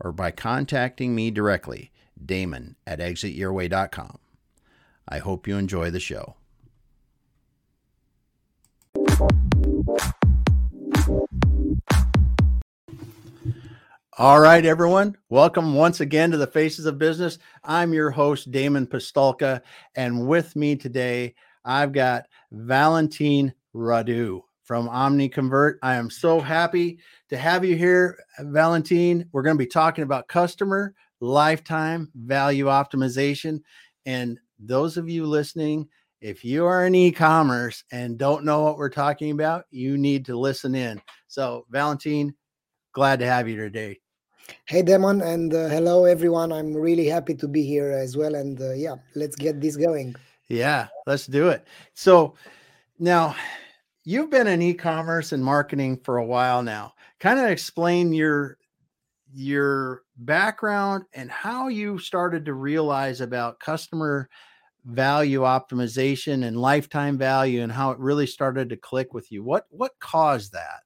or by contacting me directly, Damon at exityourway.com. I hope you enjoy the show. All right, everyone. Welcome once again to the Faces of Business. I'm your host, Damon Pistulka, and with me today, I've got Valentin Radu from OmniConvert. I am so happy to have you here, Valentin. We're going to be talking about customer lifetime value optimization. And those of you listening, if you are in e-commerce and don't know what we're talking about, you need to listen in. So, Valentin, glad to have you today. Hey, Damon, and uh, hello, everyone. I'm really happy to be here as well. And uh, yeah, let's get this going. Yeah, let's do it. So, now you've been in e-commerce and marketing for a while now. Kind of explain your your background and how you started to realize about customer value optimization and lifetime value and how it really started to click with you. What what caused that?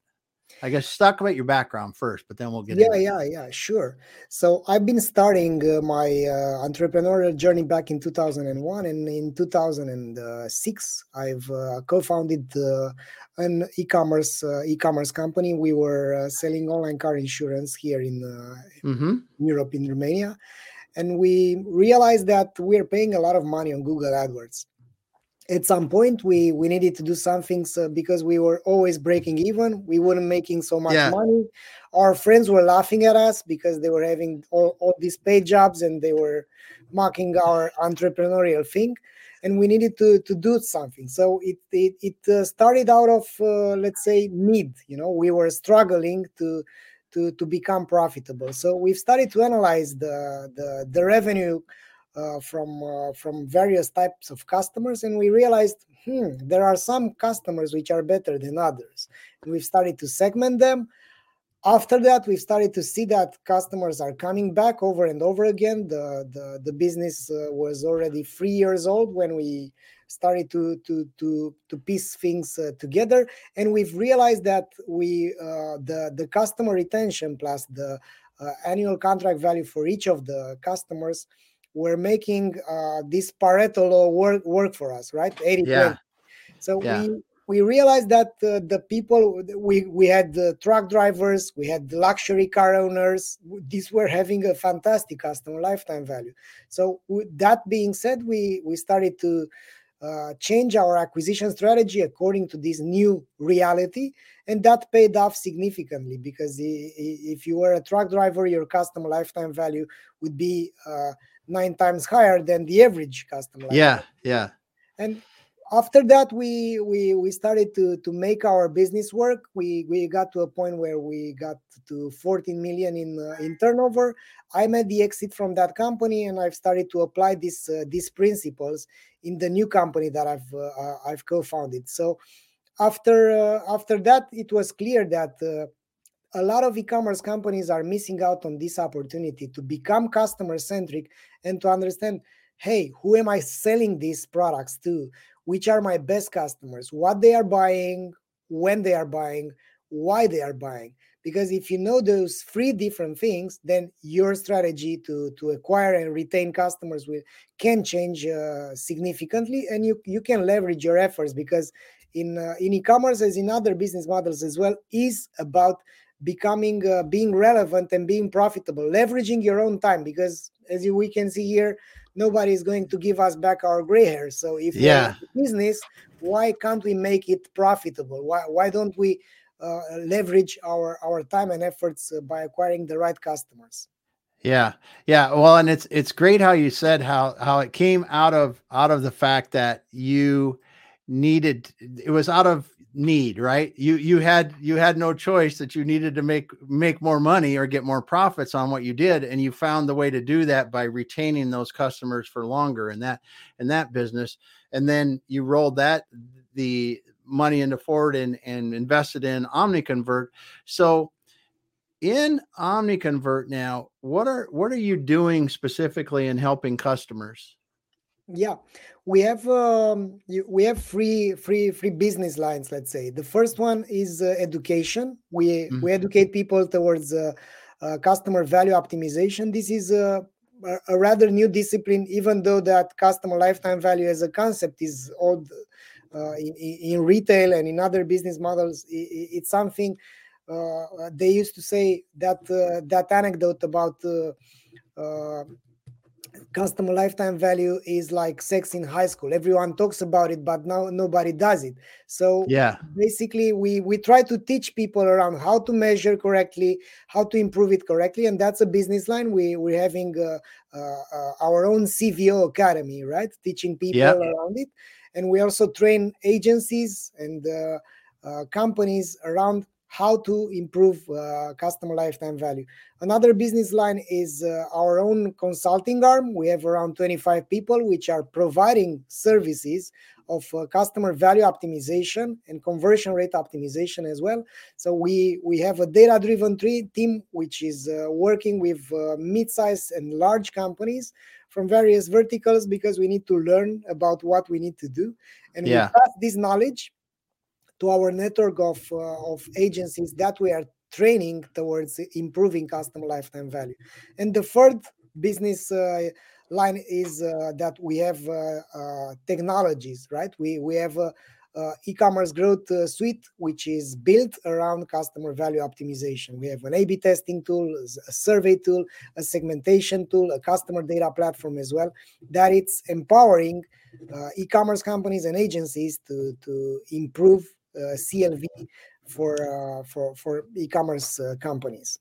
I guess talk about your background first, but then we'll get. Yeah, yeah, yeah, sure. So I've been starting uh, my uh, entrepreneurial journey back in 2001, and in 2006, I've uh, co-founded uh, an e-commerce uh, e-commerce company. We were uh, selling online car insurance here in mm-hmm. Europe, in Romania, and we realized that we're paying a lot of money on Google AdWords at some point we we needed to do something so because we were always breaking even we weren't making so much yeah. money. Our friends were laughing at us because they were having all, all these paid jobs and they were mocking our entrepreneurial thing and we needed to to do something. So it it, it uh, started out of uh, let's say need you know? We were struggling to to to become profitable. So we've started to analyze the the, the revenue from uh, from various types of customers, and we realized, hmm, there are some customers which are better than others. We've started to segment them. After that, we've started to see that customers are coming back over and over again. The the, the business uh, was already three years old when we started to to to to piece things uh, together, and we've realized that we uh, the the customer retention plus the uh, annual contract value for each of the customers were making uh, this Pareto law work work for us, right? 80 yeah. So yeah. we we realized that uh, the people we we had the truck drivers, we had luxury car owners. These were having a fantastic customer lifetime value. So with that being said, we we started to uh, change our acquisition strategy according to this new reality and that paid off significantly because if you were a truck driver your customer lifetime value would be uh, nine times higher than the average customer. Yeah, yeah. And after that, we we we started to to make our business work. We we got to a point where we got to 14 million in uh, in turnover. I made the exit from that company, and I've started to apply these uh, these principles in the new company that I've uh, uh I've co-founded. So after uh, after that, it was clear that uh, a lot of e-commerce companies are missing out on this opportunity to become customer centric and to understand hey who am i selling these products to? Which are my best customers? What they are buying when they are buying why they are buying? Because if you know those three different things then your strategy to to acquire and retain customers will can change uh, significantly and you you can leverage your efforts because in uh, in e-commerce as in other business models as well is about becoming uh, being relevant and being profitable leveraging your own time because as you, we can see here nobody is going to give us back our gray hair. So if yeah. business why can't we make it profitable? Why, why don't we uh, leverage our our time and efforts uh, by acquiring the right customers? Yeah. Yeah. Well and it's it's great how you said how how it came out of out of the fact that you needed it was out of need right? You you had you had no choice that you needed to make make more money or get more profits on what you did and you found the way to do that by retaining those customers for longer in that in that business. And then you rolled that the money into forward and and invested in omniconvert. So in omniconvert now what are what are you doing specifically in helping customers? Yeah we have um, we have free free free business lines let's say. The first one is uh, education. We mm-hmm. we educate people towards uh, uh, customer value optimization. This is a, a rather new discipline even though that customer lifetime value as a concept is old uh, in, in retail and in other business models it, it's something uh, they used to say that uh, that anecdote about customer lifetime value is like sex in high school. Everyone talks about it but now nobody does it. So yeah. basically we we try to teach people around how to measure correctly how to improve it correctly and that's a business line. We we're having uh, uh, uh, our own cvo academy right? Teaching people yep. around it. And we also train agencies and uh, uh, companies around how to improve uh, customer lifetime value. Another business line is uh, our own consulting arm. We have around 25 people which are providing services of uh, customer value optimization and conversion rate optimization as well. So we we have a data driven team which is uh, working with uh, mid-sized and large companies from various verticals because we need to learn about what we need to do and yeah. we pass this knowledge to our network of, uh, of agencies that we are training towards improving customer lifetime value. And the third business uh, line is uh, that we have uh, uh, technologies, right? We, we have a, e-commerce growth uh, suite which is built around customer value optimization we have an a b testing tool a survey tool a segmentation tool a customer data platform as well that it's empowering uh, e-commerce companies and agencies to to improve uh, CLV for uh, for for e-commerce uh, companies.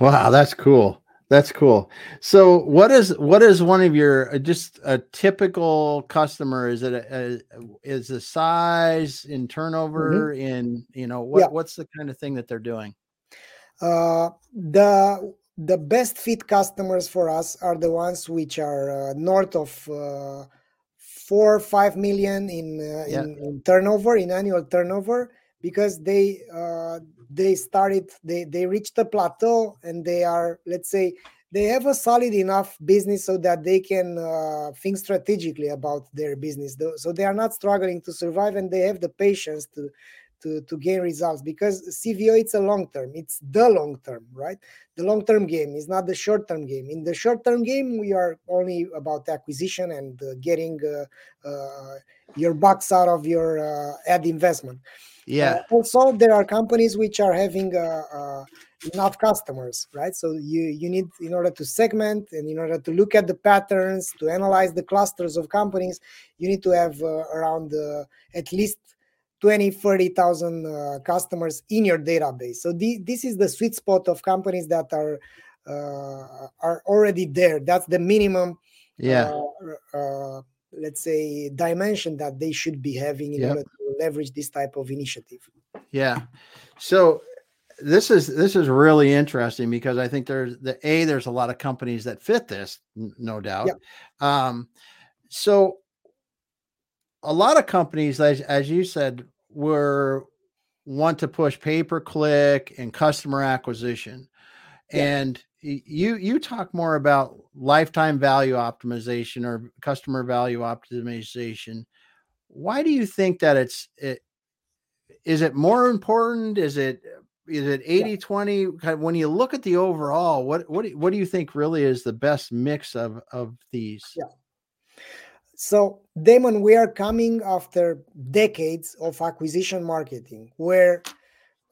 Wow, that's cool. That's cool. So, what is what is one of your just a typical customer? Is it a, a is the size in turnover mm-hmm. in you know what yeah. what's the kind of thing that they're doing? Uh, the the best fit customers for us are the ones which are uh, north of uh, four or five million in, uh, yeah. in, in turnover in annual turnover because they uh, they started they they reached a plateau and they are let's say they have a solid enough business so that they can uh, think strategically about their business so they are not struggling to survive and they have the patience to to, to gain results because cvo it's a long term. It's the long term right? The long term game is not the short term game. In the short term game we are only about acquisition and uh, getting uh, uh, your bucks out of your uh, ad investment. Yeah. Uh, also there are companies which are having uh, enough customers right? So you you need in order to segment and in order to look at the patterns to analyze the clusters of companies you need to have around at least 20 30,000 uh, customers in your database. So the, this is the sweet spot of companies that are uh, are already there. That's the minimum yeah. uh, uh let's say dimension that they should be having in yep. order to leverage this type of initiative. Yeah. So this is this is really interesting because i think there's the a there's a lot of companies that fit this no doubt. Yep. um so a lot of companies as, as you said were want to push pay per click and customer acquisition. Yeah. And you you talk more about lifetime value optimization or customer value optimization. Why do you think that it's it is it more important? Is it is it 80 20 when you look at the overall what what what do you think really is the best mix of of these yeah so, Damon, we are coming after decades of acquisition marketing, where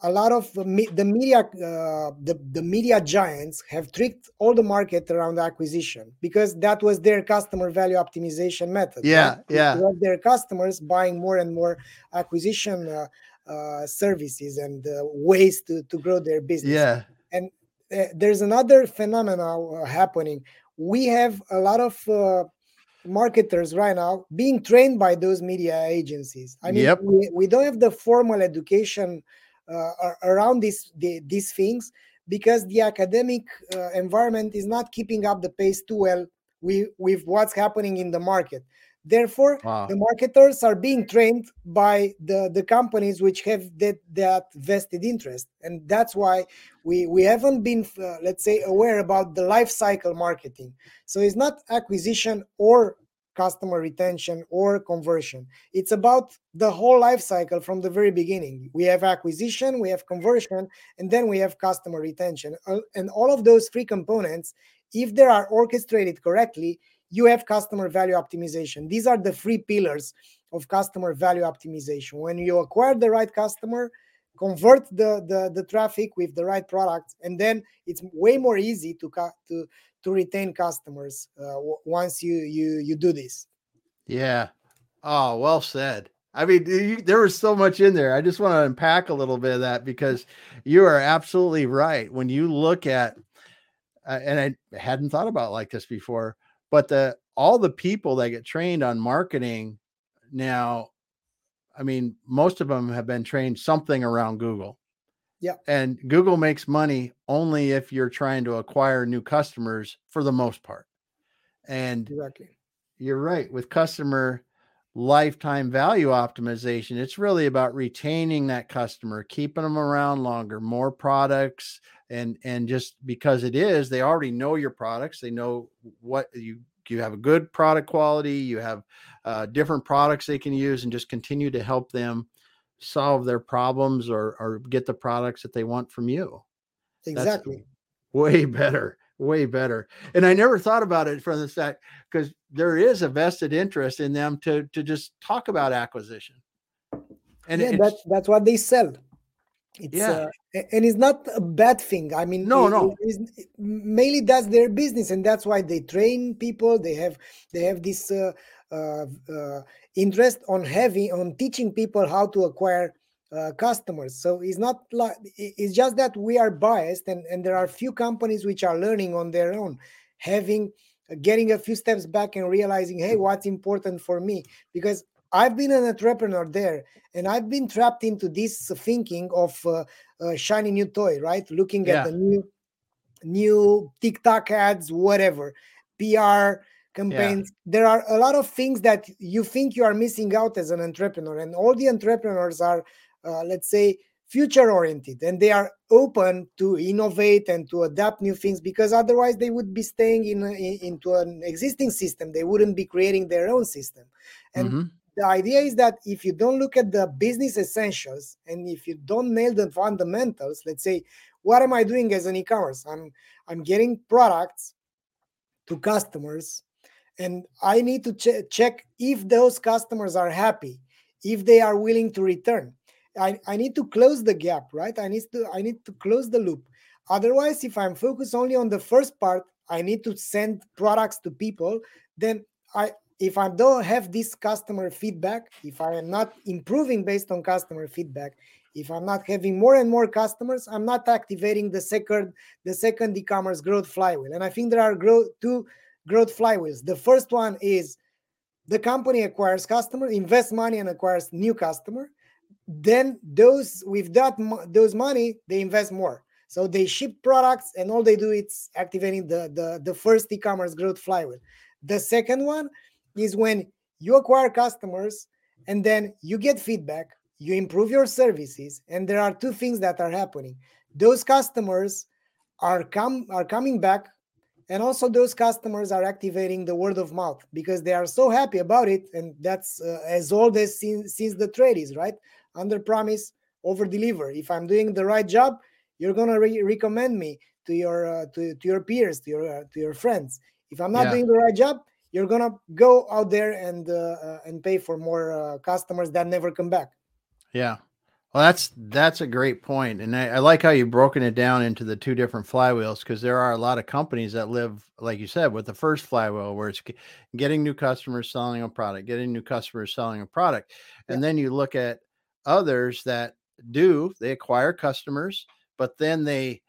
a lot of the media, uh, the, the media giants have tricked all the market around acquisition because that was their customer value optimization method. Yeah, right? yeah. Their customers buying more and more acquisition uh, uh, services and uh, ways to, to grow their business. Yeah. And uh, there's another phenomena uh, happening. We have a lot of marketers right now being trained by those media agencies. I mean, Yep. we, we don't have the formal education uh, around these the, these things because the academic uh, environment is not keeping up the pace too well with, with what's happening in the market. Therefore, Wow. the marketers are being trained by the, the companies which have that, that vested interest. And that's why we, we haven't been, uh, let's say, aware about the life cycle marketing. So it's not acquisition or customer retention or conversion. It's about the whole life cycle from the very beginning. We have acquisition, we have conversion, and then we have customer retention. Uh, And all of those three components, if they are orchestrated correctly, you have customer value optimization. These are the three pillars of customer value optimization. When you acquire the right customer, convert the, the, the traffic with the right products, and then it's way more easy to to to retain customers uh, once you you you do this. Yeah. Oh, well said. I mean, you, there was so much in there. I just want to unpack a little bit of that because you are absolutely right. When you look at, uh, and I hadn't thought about like this before, but the all the people that get trained on marketing now, I mean, most of them have been trained something around Google. Yeah. And Google makes money only if you're trying to acquire new customers for the most part. And Exactly. you're right with customer lifetime value optimization it's really about retaining that customer keeping them around longer more products and and just because it is they already know your products they know what you you have a good product quality you have uh, different products they can use and just continue to help them solve their problems or or get the products that they want from you Exactly. way better way better and i never thought about it from the fact because there is a vested interest in them to to just talk about acquisition and yeah, that's that's what they sell. It's Yeah. uh, and it's not a bad thing. I mean, No, it- no. it mainly that's their business, and that's why they train people. They have they have this uh, uh, uh, interest on having on teaching people how to acquire uh, customers. So it's not like it's just that we are biased, and and there are few companies which are learning on their own, having getting a few steps back and realizing, hey, what's important for me? Because I've been an entrepreneur there, and I've been trapped into this thinking of uh, a shiny new toy, right? Looking Yeah. at the new, new TikTok ads, whatever, PR campaigns. There are a lot of things that you think you are missing out as an entrepreneur, and all the entrepreneurs are, uh, let's say, future oriented, and they are open to innovate and to adapt new things because otherwise they would be staying in, in into an existing system. They wouldn't be creating their own system, and Mhm. The idea is that if you don't look at the business essentials and if you don't nail the fundamentals let's say what am i doing as an e-commerce? I'm i'm getting products to customers and i need to che- check if those customers are happy if they are willing to return. I, I need to close the gap right? I need to i need to close the loop. Otherwise if i'm focused only on the first part i need to send products to people then i if I don't have this customer feedback, if I am not improving based on customer feedback, if I'm not having more and more customers, I'm not activating the second the second e-commerce growth flywheel. And I think there are growth two growth flywheels. The first one is the company acquires customer, invests money and acquires new customer. Then those with that those money they invest more. So they ship products and all they do is activating the the, the first e-commerce growth flywheel. The second one is when you acquire customers and then you get feedback, you improve your services, and there are two things that are happening. Those customers are come are coming back, and also those customers are activating the word of mouth because they are so happy about it, and that's uh, as old as since, since the trade is right. Under promise, over deliver. If I'm doing the right job, you're gonna re- recommend me to your uh, to, to your peers, to your uh, to your friends. If I'm not Yeah. doing the right job, you're gonna go out there and uh, uh, and pay for more uh, customers that never come back. Yeah. Well, that's that's a great point, and I, I like how you've broken it down into the two different flywheels because there are a lot of companies that live, like you said, with the first flywheel where it's getting new customers, selling a product, getting new customers, selling a product, and then you look at others that do they acquire customers, but then they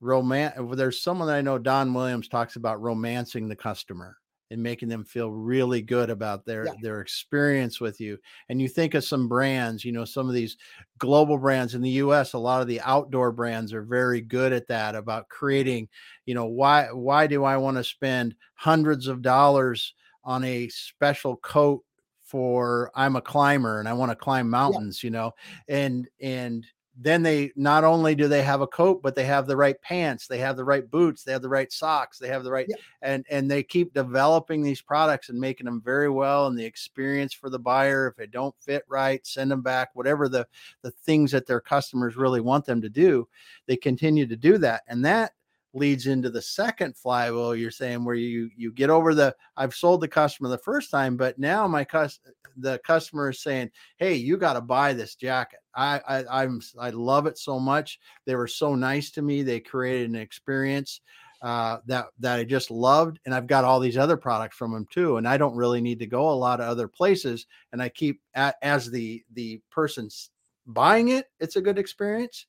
romance. There's someone that I know, Don Williams, talks about romancing the customer, and making them feel really good about their Yeah. their experience with you and you think of some brands you know some of these global brands in the US a lot of the outdoor brands are very good at that about creating you know why why do I want to spend hundreds of dollars on a special coat for I'm a climber and I want to climb mountains you know and and then they not only do they have a coat but they have the right pants they have the right boots they have the right socks they have the right Yeah. and and they keep developing these products and making them very well and the experience for the buyer if it don't fit right send them back whatever the the things that their customers really want them to do they continue to do that and that leads into the second flywheel you're saying where you you get over the I've sold the customer the first time but now my cus the customer is saying hey you got to buy this jacket. I, I i'm i love it so much. They were so nice to me. They created an experience uh, that that i just loved and i've got all these other products from them too and i don't really need to go a lot of other places and i keep a as the the person's buying it it's a good experience.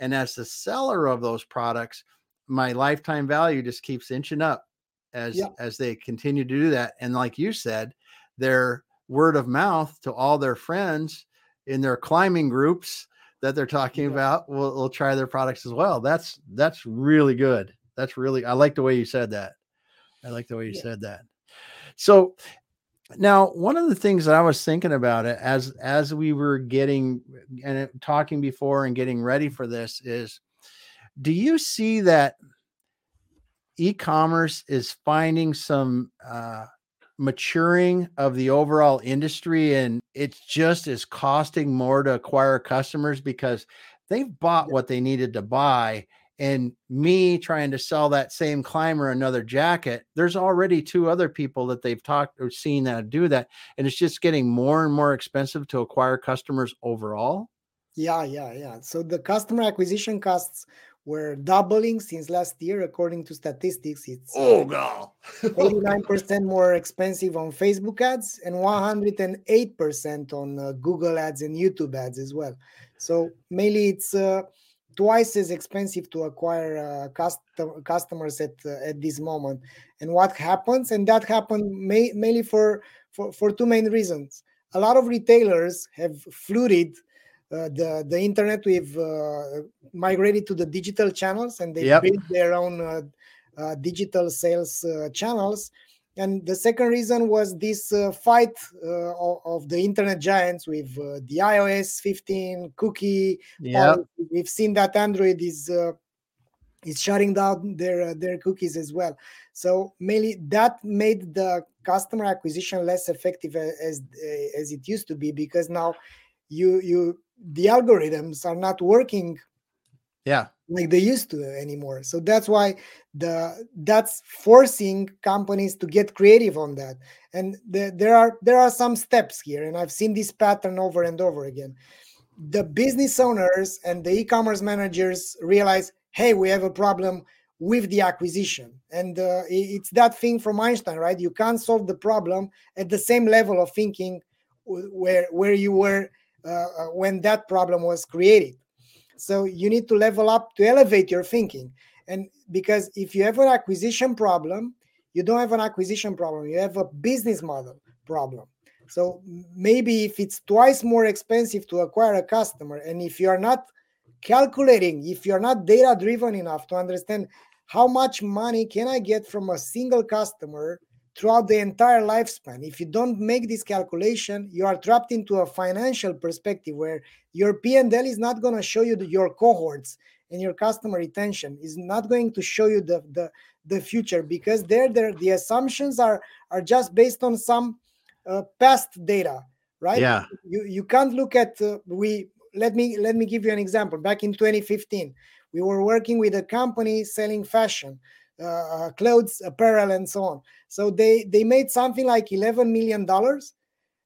And as the seller of those products my lifetime value just keeps inching up as Yeah. as they continue to do that and like you said their word of mouth to all their friends in their climbing groups that they're talking Yeah. about will, will try their products as well that's that's really good that's really i like the way you said that i like the way you Yeah. said that so now one of the things that i was thinking about it as as we were getting and uh, talking before and getting ready for this is do you see that e-commerce is finding some uh, maturing of the overall industry and it's just is costing more to acquire customers? Because they've bought what they needed to buy and me trying to sell that same climber another jacket there's already two other people that they've talked or seen that do that and it's just getting more and more expensive to acquire customers overall? Yeah, yeah, yeah. So the customer acquisition costs were doubling since last year, according to statistics. It's oh god 89% more expensive on Facebook ads and 108% on uh, Google ads and YouTube ads as well. So mainly it's uh, twice as expensive to acquire uh, custom- customers at uh, at this moment. And what happens? And that happened ma- mainly for, for for two main reasons. A lot of retailers have flooded uh, the the internet with uh, migrated to the digital channels and they Yep. built their own uh, uh, digital sales uh, channels. And the second reason was this uh, fight uh, of, of the internet giants with uh, the iOS 15 cookie. yeah. We've seen that Android is uh, is shutting down their uh, their cookies as well. So mainly that made the customer acquisition less effective as as it used to be because now you you the algorithms are not working yeah. like they used to anymore. So that's why the that's forcing companies to get creative on that. And the, there are there are some steps here and i've seen this pattern over and over again. The business owners and the e-commerce managers realize hey we have a problem with the acquisition. And uh, it's that thing from einstein right? You can't solve the problem at the same level of thinking where where you were uh, uh, when that problem was created so you need to level up to elevate your thinking. And because if you have an acquisition problem, you don't have an acquisition problem, you have a business model problem. So maybe if it's twice more expensive to acquire a customer, and if you are not calculating, if you're not data driven enough to understand how much money can I get from a single customer throughout the entire lifespan, if you don't make this calculation, you are trapped into a financial perspective where your P&L is not going to show you the, your cohorts and your customer retention is not going to show you the the, the future because there there the assumptions are are just based on some uh, past data right? Yeah. You you can't look at uh, we let me let me give you an example. Back in 2015 we were working with a company selling fashion uh, clothes apparel and so on. So they they made something like 11 million dollars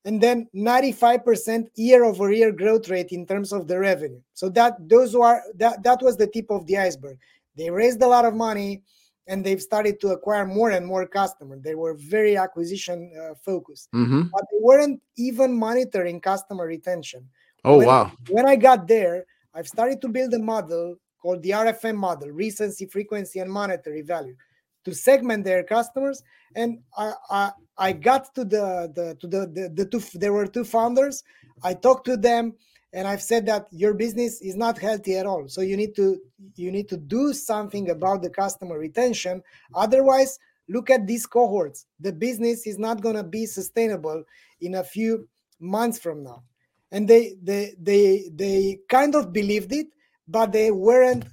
and then 95% year over year growth rate in terms of the revenue. So that those are that that was the tip of the iceberg. They raised a lot of money and they've started to acquire more and more customers. They were very acquisition uh, focused. Hmm but they weren't even monitoring customer retention. Oh When- wow. When i got there i've started to build a model called the rfm model recency frequency and monetary value to segment their customers. And i i, I got to the the to the, the the two there were two founders. I talked to them and i've said that your business is not healthy at all. So you need to you need to do something about the customer retention. Otherwise look at these cohorts. The business is not going to be sustainable in a few months from now. And they they they they kind of believed it but they weren't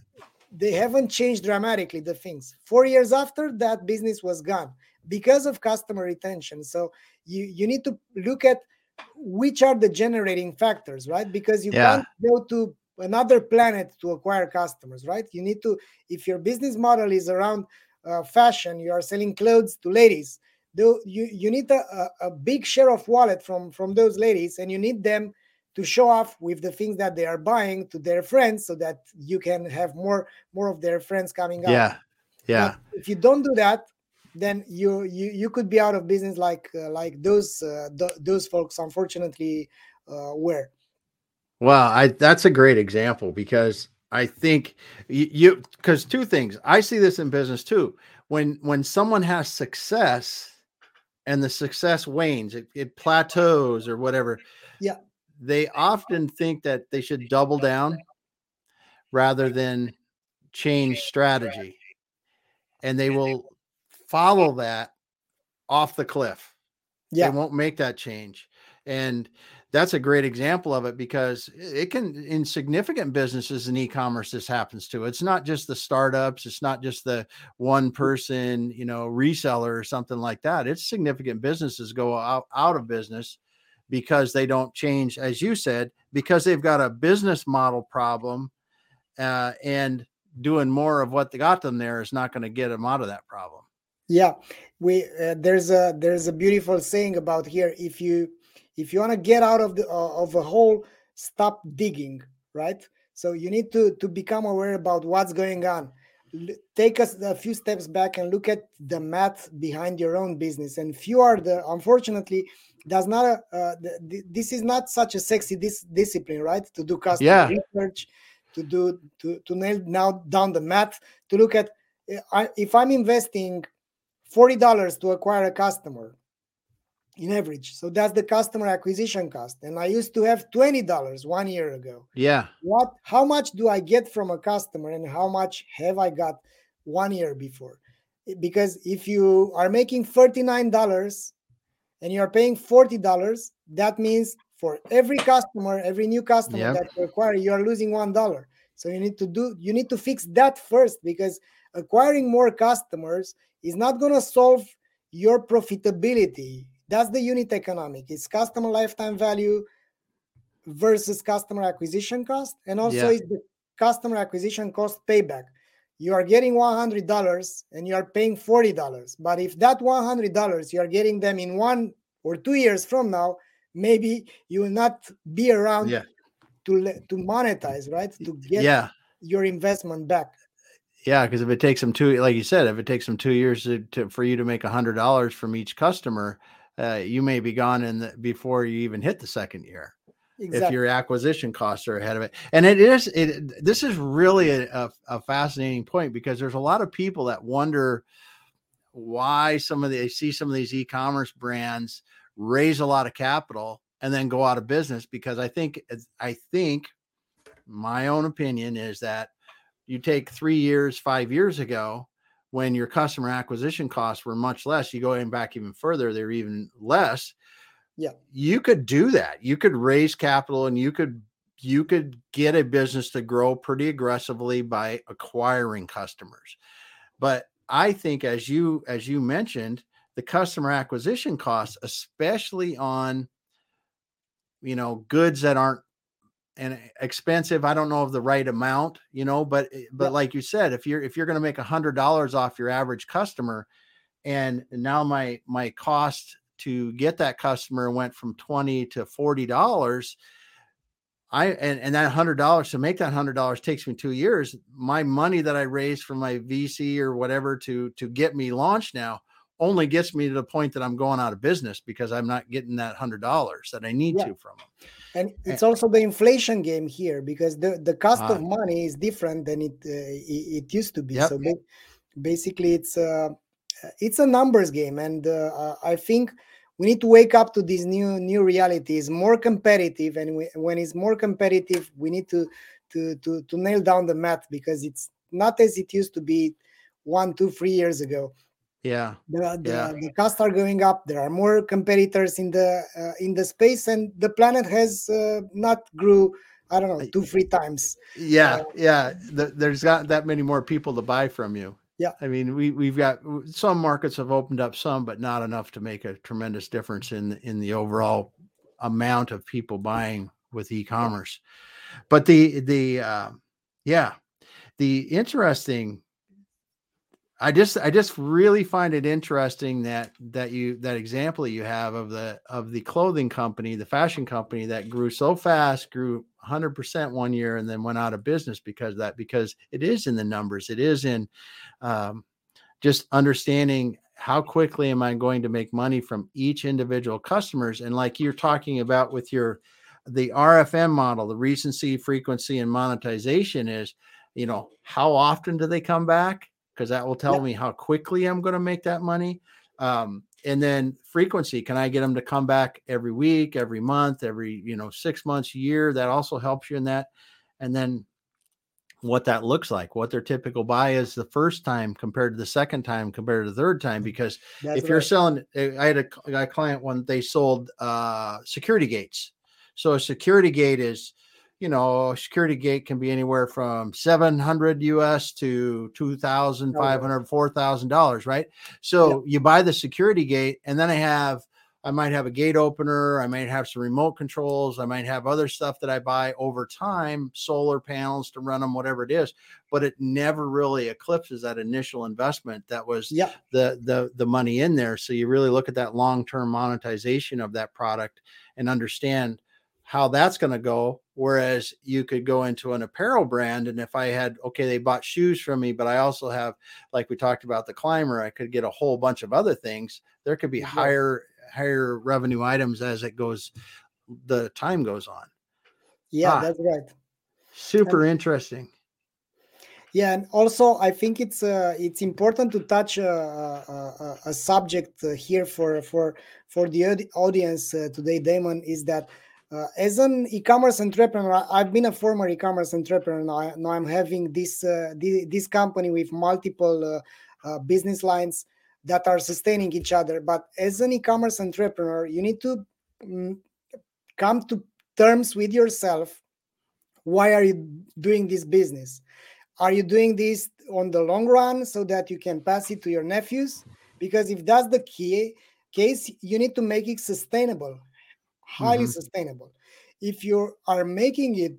they haven't changed dramatically the things. Four years after that business was gone because of customer retention. So you you need to look at which are the generating factors right? Because you yeah. can't go to another planet to acquire customers right? You need to if your business model is around uh, fashion you are selling clothes to ladies though you you need a, a big share of wallet from from those ladies and you need them to show off with the things that they are buying to their friends so that you can have more more of their friends coming up. Yeah yeah. But if you don't do that then you you you could be out of business like uh, like those uh, th- those folks unfortunately uh, were. Well i that's a great example because i think you because two things. I see this in business too. When when someone has success and the success wanes it, it plateaus or whatever yeah they often think that they should double down rather than change strategy and they will follow that off the cliff. Yeah. They won't make that change. And that's a great example of it because it can in significant businesses in e-commerce this happens to it's not just the startups it's not just the one mm-hmm. person you know reseller or something like that it's significant businesses go out, out of business because they don't change as you said because they've got a business model problem uh, and doing more of what they got them there is not going to get them out of that problem. Yeah we uh, there's a there's a beautiful saying about here if you if you want to get out of the uh, of a hole stop digging right? So you need to to become aware about what's going on. L- take us a few steps back and look at the math behind your own business and few are the unfortunately does not uh, uh the, this is not such a sexy dis- discipline right to do customer yeah. research to do to to nail now down the math to look at uh, if i'm investing $40 to acquire a customer in average. So that's the customer acquisition cost. And I used to have $20 one year ago. Yeah. What how much do I get from a customer and how much have I got one year before? Because if you are making $39 and you're paying $40, that means for every customer, every new customer yep. that you acquire, you are losing one dollar. So you need to do you need to fix that first because acquiring more customers is not going to solve your profitability. That's the unit economic. It's customer lifetime value versus customer acquisition cost, and also yeah. it's the customer acquisition cost payback. You are getting $100 and you are paying $40. But if that $100 you are getting them in one or two years from now, maybe you will not be around yeah. to to monetize, right? To get yeah. your investment back. Yeah, because if it takes them two, like you said, if it takes them two years to, to for you to make hundred dollars from each customer, uh, you may be gone in the, before you even hit the second year. Exactly. If your acquisition costs are ahead of it, and it is, it this is really a, a, fascinating point because there's a lot of people that wonder why some of the they see some of these e-commerce brands raise a lot of capital and then go out of business because I think I think my own opinion is that you take three years, five years ago, when your customer acquisition costs were much less, you go back even further, they're even less. Yeah. You could do that. You could raise capital and you could you could get a business to grow pretty aggressively by acquiring customers. But I think as you as you mentioned, the customer acquisition costs, especially on you know goods that aren't and expensive i don't know of the right amount you know but eh, but like you said if you're if you're going to make a hundred dollars off your average customer and now my my cost to get that customer went from 20 to 40 dollars i and, and that hundred dollars to make that hundred dollars takes me two years. My money that i raised from my vc or whatever to to get me launched now only gets me to the point that i'm going out of business because i'm not getting that hundred dollars that i need yeah. to from them and it's also the inflation game here because the, the cost uh, of money is different than it uh, it, used to be. Yep. so basically it's a it's a numbers game. And uh, i think we need to wake up to this new new reality. Is more competitive and we, when it's more competitive we need to to to to nail down the math because it's not as it used to be one two three years ago. Yeah. The, the, yeah. the costs are going up. There are more competitors in the uh, in the space and the planet has uh, not grew i don't know two three times. Yeah uh, yeah. The, there's got that many more people to buy from you yeah. I mean we we've got some markets have opened up some but not enough to make a tremendous difference in in the overall amount of people buying with e-commerce. But the the uh, yeah. The interesting I just I just really find it interesting that that you that example you have of the of the clothing company, the fashion company that grew so fast, grew 100% one year and then went out of business because that because it is in the numbers. It is in um, just understanding how quickly am I going to make money from each individual customers and like you're talking about with your the RFM model, the recency, frequency and monetization is, you know, how often do they come back? Because that will tell yeah. me how quickly I'm going to make that money. Um, and then frequency, can I get them to come back every week, every month, every, you know, six months, year? That also helps you in that. And then what that looks like, what their typical buy is the first time compared to the second time compared to the third time. Because That's if right. you're selling, eh, I had a, a client when they sold uh, security gates. So a security gate is you know, security gate can be anywhere from 700 US to 2,500, $4,000, right? So yeah. you buy the security gate and then I have, I might have a gate opener. I might have some remote controls. I might have other stuff that I buy over time, solar panels to run them, whatever it is. But it never really eclipses that initial investment that was yeah. the the the money in there. So you really look at that long term monetization of that product and understand how that's going to go. Whereas you could go into an apparel brand, and if I had, okay, they bought shoes from me, but I also have, like we talked about the climber, I could get a whole bunch of other things. There could be higher higher revenue items as it goes, the time goes on. Yeah, ah, that's right. Super and, interesting. Yeah, and also I think it's uh, it's important to touch a, a, a subject here for for for the audience uh, today, Damon, is that uh, as an e-commerce entrepreneur i've been a former e-commerce entrepreneur. Now, now i'm having this uh, this company with multiple uh, uh, business lines that are sustaining each other. But as an e-commerce entrepreneur you need to mm, come to terms with yourself. Why are you doing this business? Are you doing this on the long run so that you can pass it to your nephews? Because if that's the key case you need to make it sustainable highly mm-hmm. sustainable. If you are making it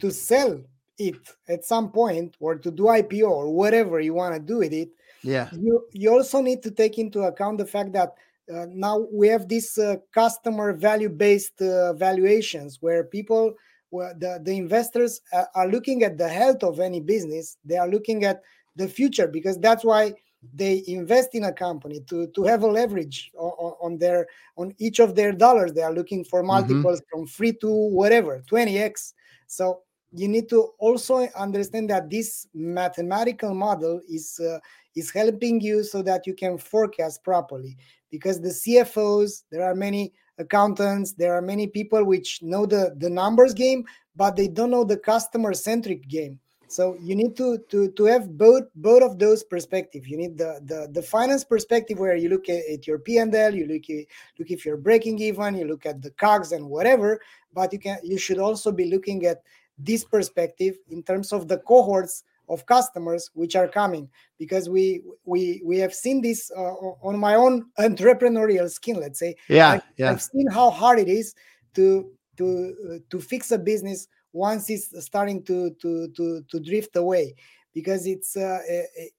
to sell it at some point or to do IPO or whatever you want to do with it, yeah, you you also need to take into account the fact that uh, now we have these uh, customer value based uh, valuations where people where the, the investors uh, are looking at the health of any business they are looking at the future because that's why they invest in a company to to have a leverage on, on their on each of their dollars they are looking for mm-hmm. multiples mm-hmm. from free to whatever 20x so you need to also understand that this mathematical model is uh, is helping you so that you can forecast properly because the cfos there are many accountants there are many people which know the the numbers game but they don't know the customer centric game so you need to to to have both both of those perspectives you need the the, the finance perspective where you look at, at your p&l you look at, look if you're breaking even you look at the cogs and whatever but you can you should also be looking at this perspective in terms of the cohorts of customers which are coming because we we we have seen this uh, on my own entrepreneurial skin let's say. Yeah I, yeah. I've seen how hard it is to to uh, to fix a business once it's starting to to to, to drift away. Because it's uh,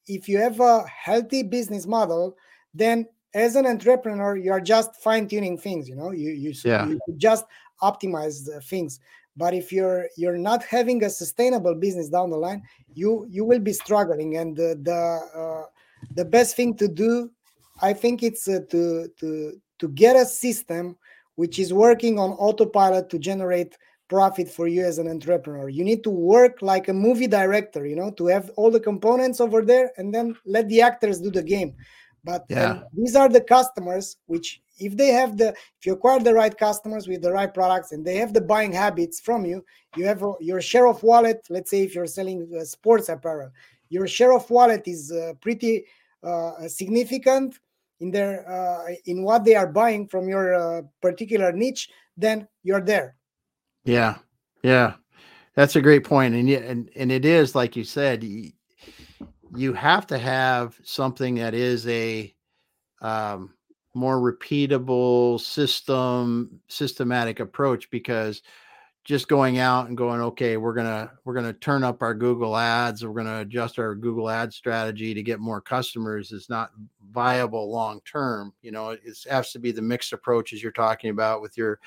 if you have a healthy business model then as an entrepreneur you are just fine tuning things you know? You you, yeah. you just optimize things. But if you're you're not having a sustainable business down the line you you will be struggling. And the the, uh, the best thing to do i think it's uh, to to to get a system which is working on autopilot to generate profit for you as an entrepreneur. You need to work like a movie director you know to have all the components over there and then let the actors do the game. But yeah. these are the customers which if they have the if you acquire the right customers with the right products and they have the buying habits from you you have your share of wallet let's say if you're selling uh, sports apparel your share of wallet is uh, pretty uh, significant in their uh, in what they are buying from your uh, particular niche then you're there yeah yeah. That's a great point and and, and it is like you said you have to have something that is a um, more repeatable system systematic approach because just going out and going okay we're gonna we're gonna turn up our google ads we're gonna adjust our google ad strategy to get more customers is not viable long term you know it has to be the mixed approach as you're talking about with your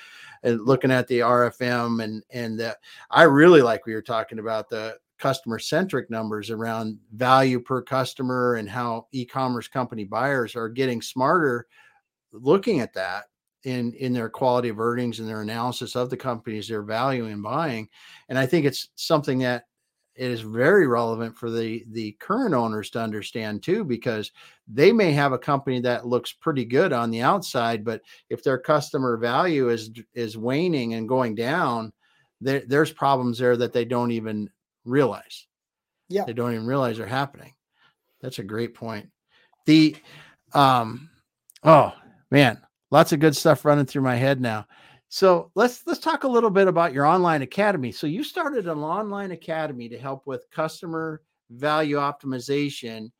uh, looking at the rfm and and that i really like we were talking about the customer centric numbers around value per customer and how e-commerce company buyers are getting smarter looking at that in in their quality of earnings and their analysis of the companies they're valuing buying. And i think it's something that it is very relevant for the the current owners to understand too because they may have a company that looks pretty good on the outside but if their customer value is is waning and going down there, there's problems there that they don't even realize. Yeah. They don't even realize are happening. That's a great point. The um oh man lots of good stuff running through my head now. So let's let's talk a little bit about your online academy. So you started an online academy to help with customer value optimization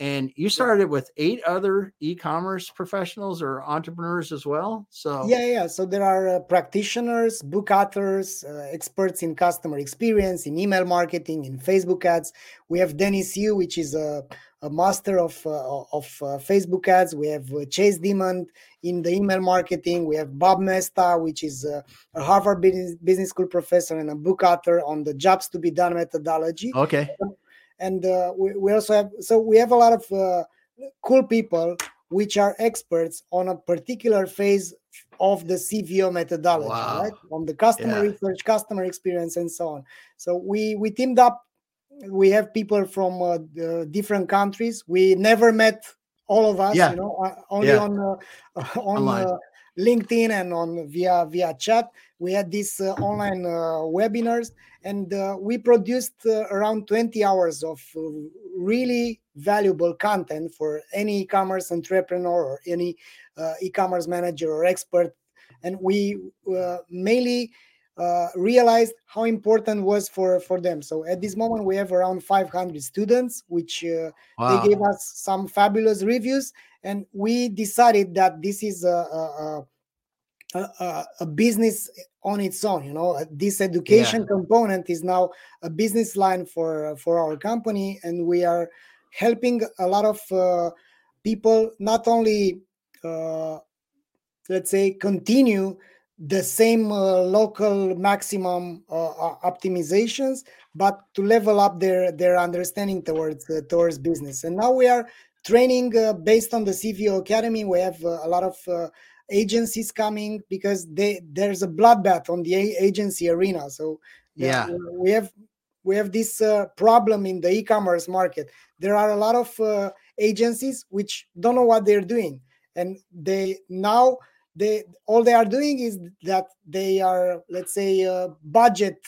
and you started with eight other e-commerce professionals or entrepreneurs as well so yeah yeah so there are uh, practitioners book authors uh, experts in customer experience in email marketing in facebook ads we have dennis yu which is a, a master of uh, of uh, facebook ads we have uh, chase dimond in the email marketing we have bob Moesta, which is a, a harvard business, business school professor and a book author on the jobs to be done methodology okay and uh, we, we also have so we have a lot of uh, cool people which are experts on a particular phase of the CVO methodology, wow. right? On the customer yeah. research, customer experience, and so on. So we we teamed up. We have people from uh, different countries. We never met all of us, yeah. you know, uh, only yeah. on uh, on uh, LinkedIn and on via via chat. We had these uh, online uh, webinars, and uh, we produced uh, around 20 hours of uh, really valuable content for any e-commerce entrepreneur or any uh, e-commerce manager or expert. And we mainly realized how important was for for them. So at this moment, we have around 500 students, which wow. they gave us some fabulous reviews and we decided that this is a, a, a, a business on its own you know this education yeah. component is now a business line for for our company and we are helping a lot of uh, people not only uh, let's say continue the same uh, local maximum uh, optimizations but to level up their their understanding towards uh, towards business and now we are training uh, based on the CVO Academy. We have uh, a lot of uh, agencies coming because they there's a bloodbath on the agency arena. So yeah, we have we have this uh, problem in the e-commerce market. There are a lot of uh, agencies which don't know what they're doing, and they now they all they are doing is that they are let's say uh, budget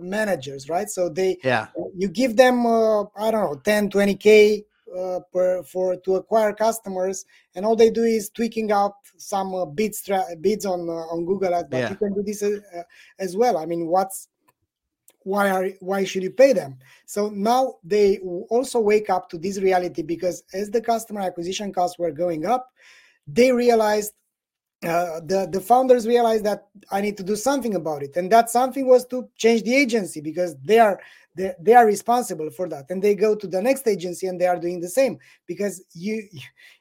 managers right so they yeah you give them i don't know 10 20k uh, per, for to acquire customers, and all they do is tweaking out some uh, bids bids on uh, on Google Ads. But yeah. you can do this uh, as well. I mean, what's why are why should you pay them? So now they also wake up to this reality because as the customer acquisition costs were going up, they realized uh, the the founders realized that I need to do something about it, and that something was to change the agency because they are they, they are responsible for that, and they go to the next agency and they are doing the same because you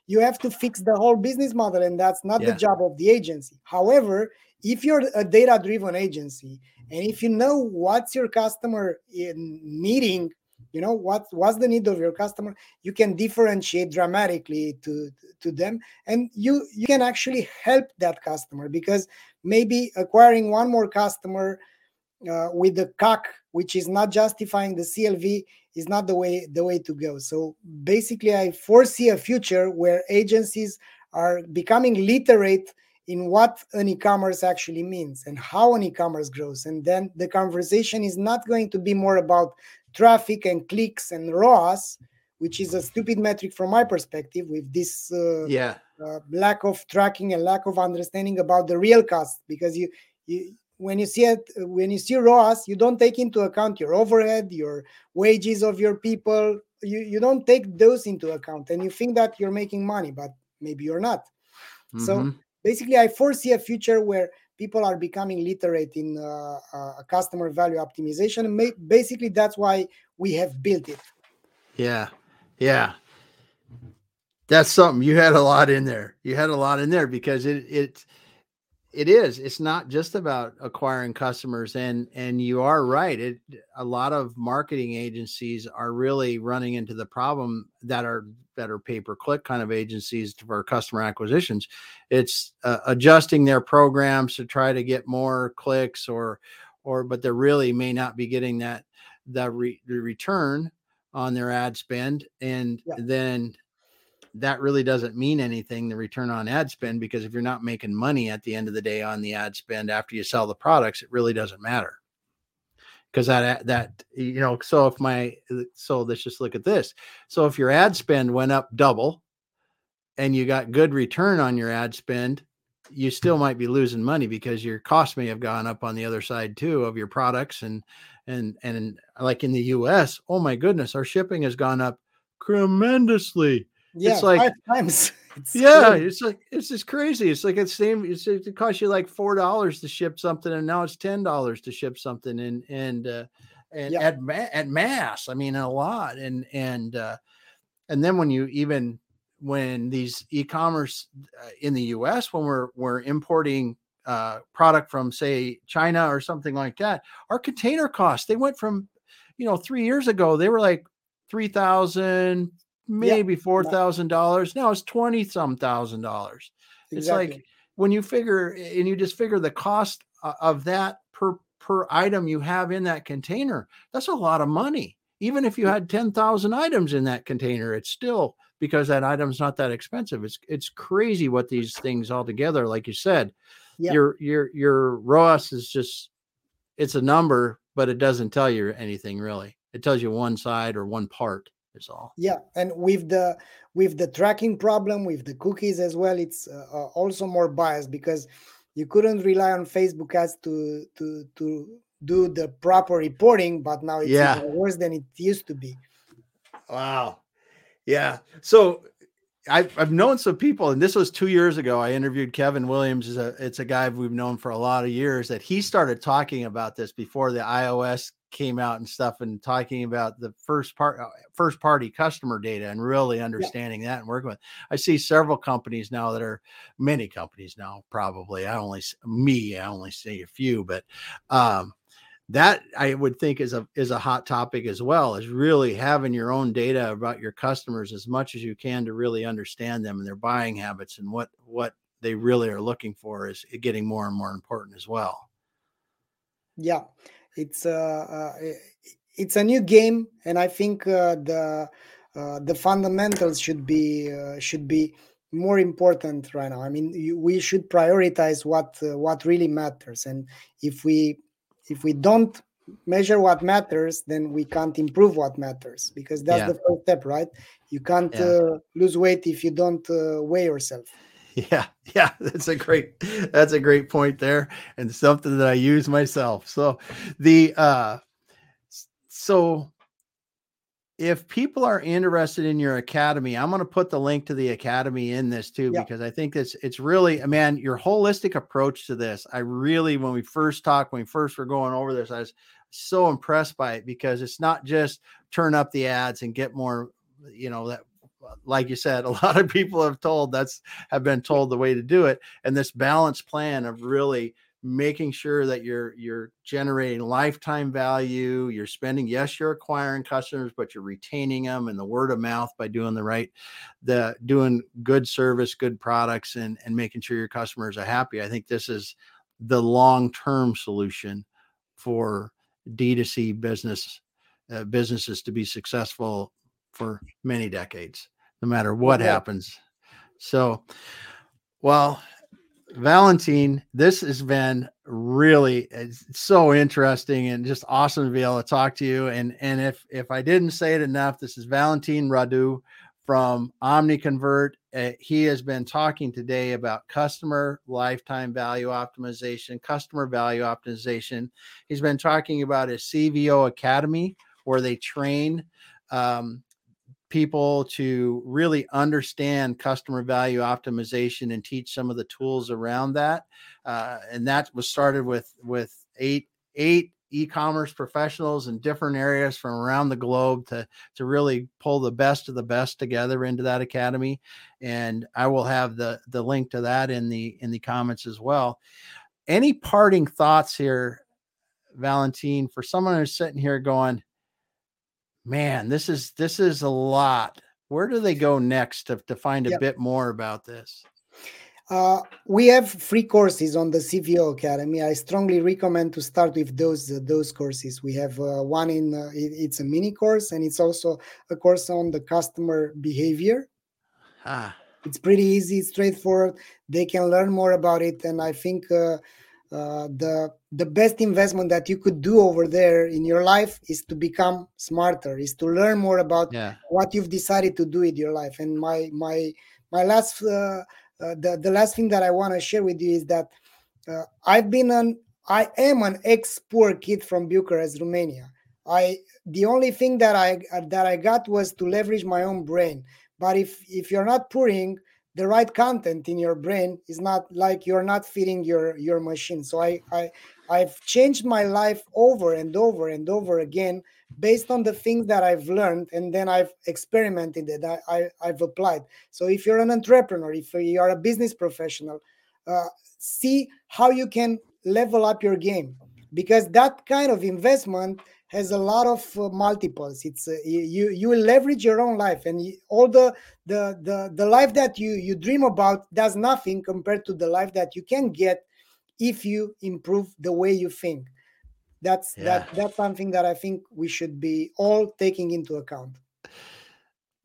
you have to fix the whole business model, and that's not yeah. the job of the agency. However, if you're a data driven agency and if you know what's your customer needing you know what what's the need of your customer you can differentiate dramatically to to them and you you can actually help that customer because maybe acquiring one more customer uh, with the CAC, which is not justifying the CLV, is not the way the way to go. So basically, I foresee a future where agencies are becoming literate in what an e-commerce actually means and how an e-commerce grows and then the conversation is not going to be more about traffic and clicks and ROAS which is a stupid metric from my perspective with this uh, yeah. uh, lack of tracking and lack of understanding about the real cost because you, you when you see it when you see ROAS you don't take into account your overhead your wages of your people. You, you don't take those into account and you think that you're making money but maybe you're not. Mm-hmm. so basically i foresee a future where people are becoming literate in uh, uh, customer value optimization. Basically that's why we have built it. Yeah. Yeah. That's something you had a lot in there. You had a lot in there because it it it is. It's not just about acquiring customers and and you are right. It a lot of marketing agencies are really running into the problem that are that are pay per click kind of agencies for customer acquisitions it's uh, adjusting their programs to try to get more clicks or or but they really may not be getting that that re- return on their ad spend and yeah. then that really doesn't mean anything the return on ad spend because if you're not making money at the end of the day on the ad spend after you sell the products it really doesn't matter because that that you know so if my so let's just look at this so if your ad spend went up double and you got good return on your ad spend you still might be losing money because your cost may have gone up on the other side too of your products and and and like in the US oh my goodness our shipping has gone up tremendously yeah, it's like times. It's yeah, crazy. it's like it's just crazy. It's like it's same. It's, it costs you like four dollars to ship something, and now it's ten dollars to ship something, and and uh, and yeah. at ma- at mass. I mean, a lot, and and uh, and then when you even when these e-commerce uh, in the U.S. when we're we're importing uh, product from say China or something like that, our container costs they went from you know three years ago they were like three thousand maybe four thousand dollars. Now it's twenty some thousand dollars. Exactly. It's like when you figure and you just figure the cost of that per per item you have in that container. That's a lot of money. Even if you had ten thousand items in that container, it's still because that item's not that expensive. It's it's crazy what these things all together. Like you said, your your your ROAS is just it's a number, but it doesn't tell you anything really. It tells you one side or one part is all yeah and with the with the tracking problem with the cookies as well it's uh, uh, also more biased because you couldn't rely on facebook ads to to to do the proper reporting but now it's yeah. worse than it used to be wow yeah so I've, I've known some people, and this was two years ago. I interviewed Kevin Williams. Is a it's a guy we've known for a lot of years. That he started talking about this before the iOS came out and stuff and talking about the first part uh, first party customer data and really understanding yeah. that and working with i see several companies now that are many companies now probably i only me i only see a few but um that i would think is a is a hot topic as well is really having your own data about your customers as much as you can to really understand them and their buying habits and what what they really are looking for is getting more and more important as well yeah it's uh, uh it's a new game, and I think uh, the uh, the fundamentals should be uh, should be more important right now. I mean, you, we should prioritize what uh, what really matters, and if we if we don't measure what matters, then we can't improve what matters because that's yeah. the first step, right? You can't yeah. uh, lose weight if you don't uh, weigh yourself. Yeah, yeah, that's a great that's a great point there, and something that I use myself. So the uh so if people are interested in your academy, I'm going to put the link to the academy in this too yeah. because I think it's it's really, man, your holistic approach to this. I really, when we first talked, when we first were going over this, I was so impressed by it because it's not just turn up the ads and get more, you know, that like you said, a lot of people have told that's have been told the way to do it. And this balanced plan of really making sure that you're you're generating lifetime value you're spending yes you're acquiring customers but you're retaining them and the word of mouth by doing the right the doing good service good products and and making sure your customers are happy i think this is the long term solution for D2C business uh, businesses to be successful for many decades, no matter what yeah. happens. So, well, Valentin, this has been really so interesting and just awesome to be able to talk to you. And and if if I didn't say it enough, this is Valentin Radu from OmniConvert. Uh, he has been talking today about customer lifetime value optimization, customer value optimization. He's been talking about his CVO Academy, where they train um, people to really understand customer value optimization and teach some of the tools around that. Uh, and that was started with with eight eight e-commerce professionals in different areas from around the globe to to really pull the best of the best together into that academy and i will have the the link to that in the in the comments as well any parting thoughts here valentin for someone who's sitting here going man this is this is a lot where do they go next to, to find a yep. bit more about this uh, we have free courses on the CVO Academy. I strongly recommend to start with those uh, those courses. We have uh, one in uh, it, it's a mini course, and it's also a course on the customer behavior. Ah. It's pretty easy, straightforward. They can learn more about it, and I think uh, uh, the the best investment that you could do over there in your life is to become smarter, is to learn more about yeah. what you've decided to do with your life. And my my my last uh, the the last thing that I want to share with you is that uh, I've been an I am an ex poor kid from Bucharest, Romania. I the only thing that I that I got was to leverage my own brain. But if if you're not pouring the right content in your brain, is not like you're not feeding your your machine. So I I I've changed my life over and over and over again based on the things that I've learned and then I've experimented it. I, I, have applied. So if you're an entrepreneur, if you're a business professional, uh, see how you can level up your game because that kind of investment has a lot of uh, multiples. It's uh, you you will leverage your own life and all the, the the the life that you you dream about does nothing compared to the life that you can get if you improve the way you think. That's yeah. that that's something that i think we should be all taking into account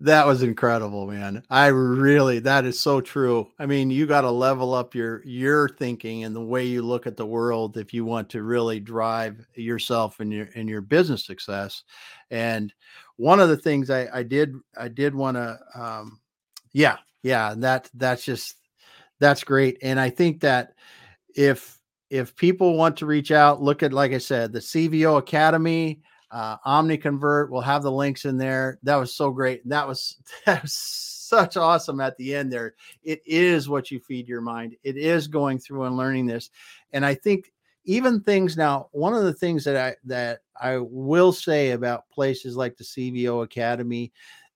that was incredible man. I really that is so true. I mean you got to level up your your thinking and the way you look at the world if you want to really drive yourself and your and your business success. And one of the things i i did i did want to um yeah yeah that that's just that's great. And i think that if if people want to reach out, look at like I said, the CVO Academy, uh, OmniConvert. We'll have the links in there. That was so great. That was that was such awesome at the end there. It is what you feed your mind. It is going through and learning this, and I think even things now. One of the things that I that I will say about places like the CVO Academy,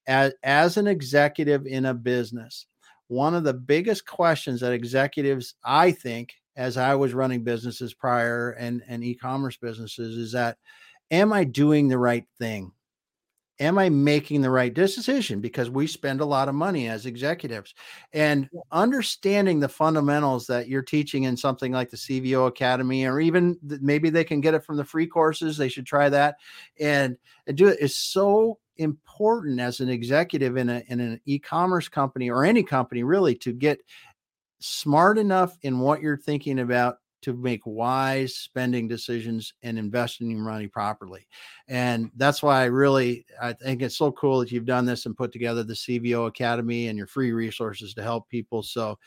as as an executive in a business, one of the biggest questions that executives I think as I was running businesses prior and, and e-commerce businesses is that am I doing the right thing? Am I making the right decision? Because we spend a lot of money as executives and understanding the fundamentals that you're teaching in something like the CVO Academy, or even maybe they can get it from the free courses. They should try that and, and do it is so important as an executive in, a, in an e-commerce company or any company really to get smart enough in what you're thinking about to make wise spending decisions and investing your money properly. And that's why I really I think it's so cool that you've done this and put together the CVO Academy and your free resources to help people. So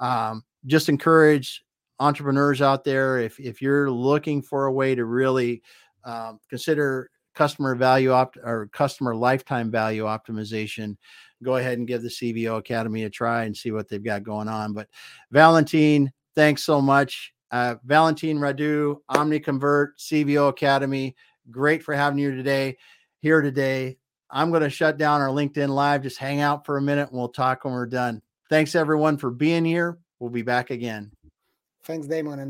um, just encourage entrepreneurs out there if if you're looking for a way to really um, consider customer value opt or customer lifetime value optimization go ahead and give the CVO Academy a try and see what they've got going on. But Valentin, thanks so much. Uh, Valentin Radu, OmniConvert, CVO Academy. Great for having you today, here today. I'm going to shut down our LinkedIn Live. Just hang out for a minute and we'll talk when we're done. Thanks everyone for being here. We'll be back again. Thanks, Damon.